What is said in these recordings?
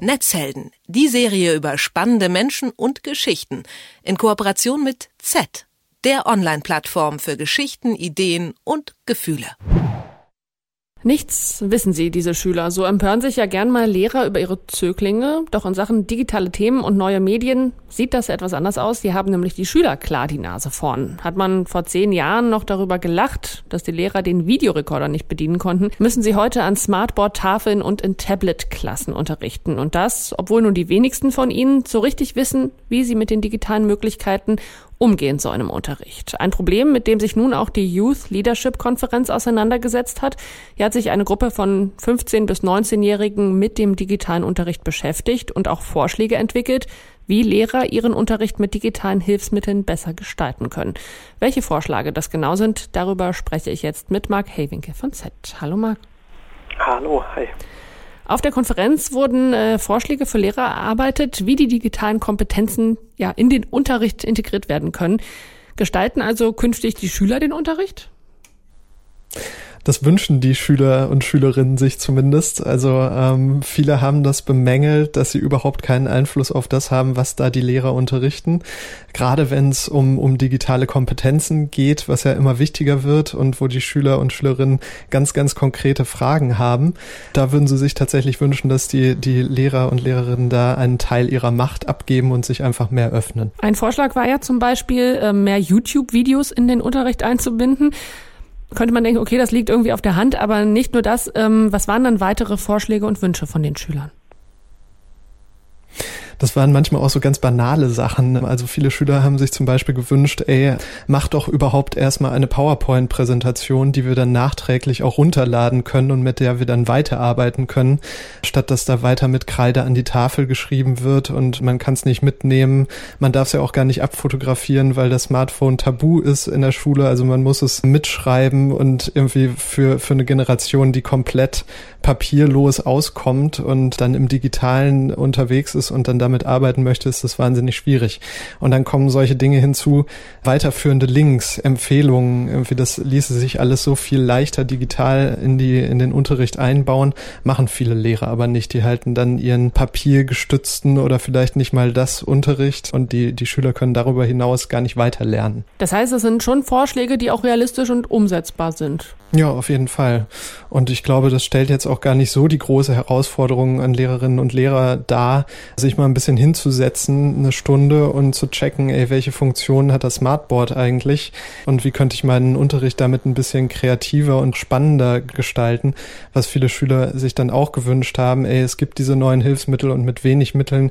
Netzhelden, die Serie über spannende Menschen und Geschichten in Kooperation mit Z, der Online-Plattform für Geschichten, Ideen und Gefühle. Nichts wissen sie, diese Schüler. So empören sich ja gern mal Lehrer über ihre Zöglinge. Doch in Sachen digitale Themen und neue Medien sieht das etwas anders aus. Die haben nämlich die Schüler klar die Nase vorn. Hat man vor zehn Jahren noch darüber gelacht, dass die Lehrer den Videorekorder nicht bedienen konnten, müssen sie heute an Smartboard-Tafeln und in Tablet-Klassen unterrichten. Und das, obwohl nur die wenigsten von ihnen so richtig wissen, wie sie mit den digitalen Möglichkeiten umgehen sollen im Unterricht. Ein Problem, mit dem sich nun auch die Youth Leadership Konferenz auseinandergesetzt hat. Hier hat sich eine Gruppe von 15 bis 19-Jährigen mit dem digitalen Unterricht beschäftigt und auch Vorschläge entwickelt, wie Lehrer ihren Unterricht mit digitalen Hilfsmitteln besser gestalten können. Welche Vorschläge das genau sind, darüber spreche ich jetzt mit Marc Haywinke von Z. Hallo Marc. Hallo, hi. Auf der Konferenz wurden äh, Vorschläge für Lehrer erarbeitet, wie die digitalen Kompetenzen ja in den Unterricht integriert werden können. Gestalten also künftig die Schüler den Unterricht? Das wünschen die Schüler und Schülerinnen sich zumindest. Also ähm, viele haben das bemängelt, dass sie überhaupt keinen Einfluss auf das haben, was da die Lehrer unterrichten. Gerade wenn es um, um digitale Kompetenzen geht, was ja immer wichtiger wird und wo die Schüler und Schülerinnen ganz, ganz konkrete Fragen haben. Da würden sie sich tatsächlich wünschen, dass die, die Lehrer und Lehrerinnen da einen Teil ihrer Macht abgeben und sich einfach mehr öffnen. Ein Vorschlag war ja zum Beispiel, äh, mehr YouTube-Videos in den Unterricht einzubinden könnte man denken, okay, das liegt irgendwie auf der Hand, aber nicht nur das. Ähm, was waren dann weitere Vorschläge und Wünsche von den Schülern? Das waren manchmal auch so ganz banale Sachen. Also viele Schüler haben sich zum Beispiel gewünscht, ey, mach doch überhaupt erstmal eine PowerPoint-Präsentation, die wir dann nachträglich auch runterladen können und mit der wir dann weiterarbeiten können, statt dass da weiter mit Kreide an die Tafel geschrieben wird und man kann es nicht mitnehmen. Man darf es ja auch gar nicht abfotografieren, weil das Smartphone tabu ist in der Schule. Also man muss es mitschreiben und irgendwie für, für eine Generation, die komplett papierlos auskommt und dann im Digitalen unterwegs ist und dann damit arbeiten möchte, ist das wahnsinnig schwierig. Und dann kommen solche Dinge hinzu, weiterführende Links, Empfehlungen, irgendwie das ließe sich alles so viel leichter digital in die, in den Unterricht einbauen, machen viele Lehrer aber nicht. Die halten dann ihren papiergestützten oder vielleicht nicht mal das Unterricht und die, die Schüler können darüber hinaus gar nicht weiter lernen. Das heißt, es sind schon Vorschläge, die auch realistisch und umsetzbar sind. Ja, auf jeden Fall. Und ich glaube, das stellt jetzt auch gar nicht so die große Herausforderung an Lehrerinnen und Lehrer dar, sich mal ein bisschen hinzusetzen, eine Stunde und zu checken, ey, welche Funktionen hat das Smartboard eigentlich und wie könnte ich meinen Unterricht damit ein bisschen kreativer und spannender gestalten, was viele Schüler sich dann auch gewünscht haben, ey, es gibt diese neuen Hilfsmittel und mit wenig Mitteln,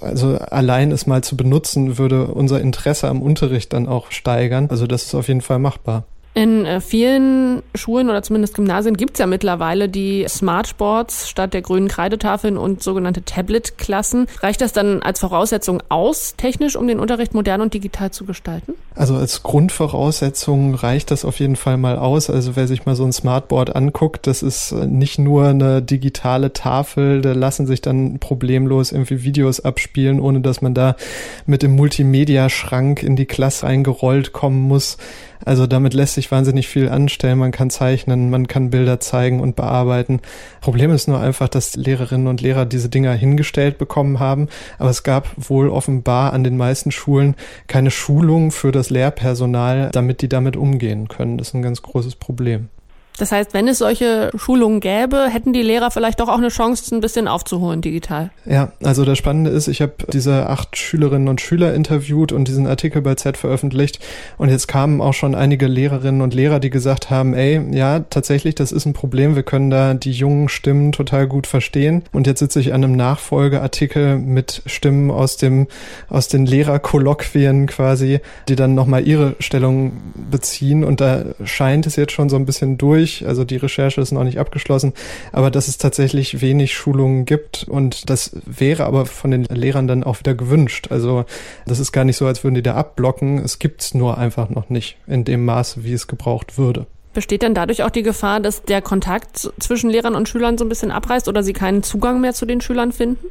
also allein es mal zu benutzen, würde unser Interesse am Unterricht dann auch steigern. Also das ist auf jeden Fall machbar. In äh, vielen Schulen oder zumindest Gymnasien gibt es ja mittlerweile die Smartboards statt der grünen Kreidetafeln und sogenannte Tablet-Klassen. Reicht das dann als Voraussetzung aus, technisch, um den Unterricht modern und digital zu gestalten? Also als Grundvoraussetzung reicht das auf jeden Fall mal aus. Also wer sich mal so ein Smartboard anguckt, das ist äh, nicht nur eine digitale Tafel, da lassen sich dann problemlos irgendwie Videos abspielen, ohne dass man da mit dem Multimedia-Schrank in die Klasse eingerollt kommen muss. Also damit lässt sich wahnsinnig viel anstellen. Man kann zeichnen, man kann Bilder zeigen und bearbeiten. Problem ist nur einfach, dass Lehrerinnen und Lehrer diese Dinger hingestellt bekommen haben. Aber es gab wohl offenbar an den meisten Schulen keine Schulung für das Lehrpersonal, damit die damit umgehen können. Das ist ein ganz großes Problem. Das heißt, wenn es solche Schulungen gäbe, hätten die Lehrer vielleicht doch auch eine Chance, ein bisschen aufzuholen digital. Ja, also das Spannende ist, ich habe diese acht Schülerinnen und Schüler interviewt und diesen Artikel bei Z veröffentlicht. Und jetzt kamen auch schon einige Lehrerinnen und Lehrer, die gesagt haben, ey, ja, tatsächlich, das ist ein Problem. Wir können da die jungen Stimmen total gut verstehen. Und jetzt sitze ich an einem Nachfolgeartikel mit Stimmen aus dem, aus den Lehrerkolloquien quasi, die dann nochmal ihre Stellung beziehen. Und da scheint es jetzt schon so ein bisschen durch durch. Also die Recherche ist noch nicht abgeschlossen, aber dass es tatsächlich wenig Schulungen gibt und das wäre aber von den Lehrern dann auch wieder gewünscht. Also das ist gar nicht so, als würden die da abblocken. Es gibt es nur einfach noch nicht in dem Maße, wie es gebraucht würde. Besteht denn dadurch auch die Gefahr, dass der Kontakt zwischen Lehrern und Schülern so ein bisschen abreißt oder sie keinen Zugang mehr zu den Schülern finden?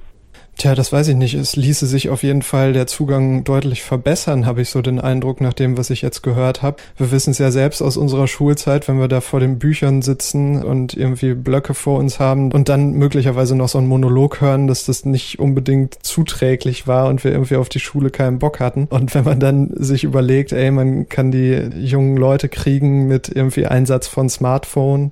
Tja, das weiß ich nicht. Es ließe sich auf jeden Fall der Zugang deutlich verbessern, habe ich so den Eindruck, nach dem, was ich jetzt gehört habe. Wir wissen es ja selbst aus unserer Schulzeit, wenn wir da vor den Büchern sitzen und irgendwie Blöcke vor uns haben und dann möglicherweise noch so einen Monolog hören, dass das nicht unbedingt zuträglich war und wir irgendwie auf die Schule keinen Bock hatten. Und wenn man dann sich überlegt, ey, man kann die jungen Leute kriegen mit irgendwie Einsatz von Smartphone,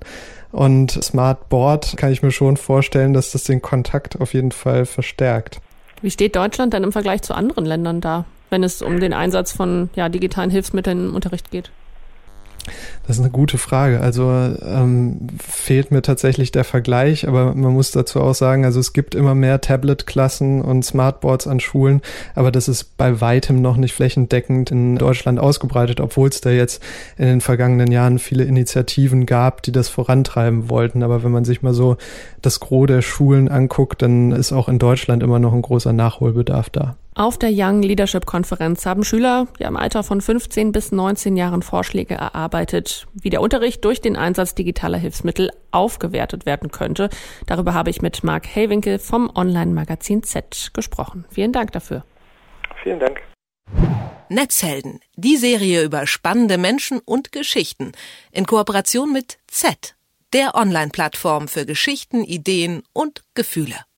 und Smartboard kann ich mir schon vorstellen, dass das den Kontakt auf jeden Fall verstärkt. Wie steht Deutschland denn im Vergleich zu anderen Ländern da, wenn es um den Einsatz von ja, digitalen Hilfsmitteln im Unterricht geht? Das ist eine gute Frage. Also ähm, fehlt mir tatsächlich der Vergleich, aber man muss dazu auch sagen, also es gibt immer mehr Tablet-Klassen und Smartboards an Schulen, aber das ist bei weitem noch nicht flächendeckend in Deutschland ausgebreitet, obwohl es da jetzt in den vergangenen Jahren viele Initiativen gab, die das vorantreiben wollten. Aber wenn man sich mal so das Gros der Schulen anguckt, dann ist auch in Deutschland immer noch ein großer Nachholbedarf da. Auf der Young Leadership Konferenz haben Schüler ja im Alter von 15 bis 19 Jahren Vorschläge erarbeitet, wie der Unterricht durch den Einsatz digitaler Hilfsmittel aufgewertet werden könnte. Darüber habe ich mit Marc Haywinkel vom Online-Magazin Z gesprochen. Vielen Dank dafür. Vielen Dank. Netzhelden, die Serie über spannende Menschen und Geschichten in Kooperation mit Z, der Online-Plattform für Geschichten, Ideen und Gefühle.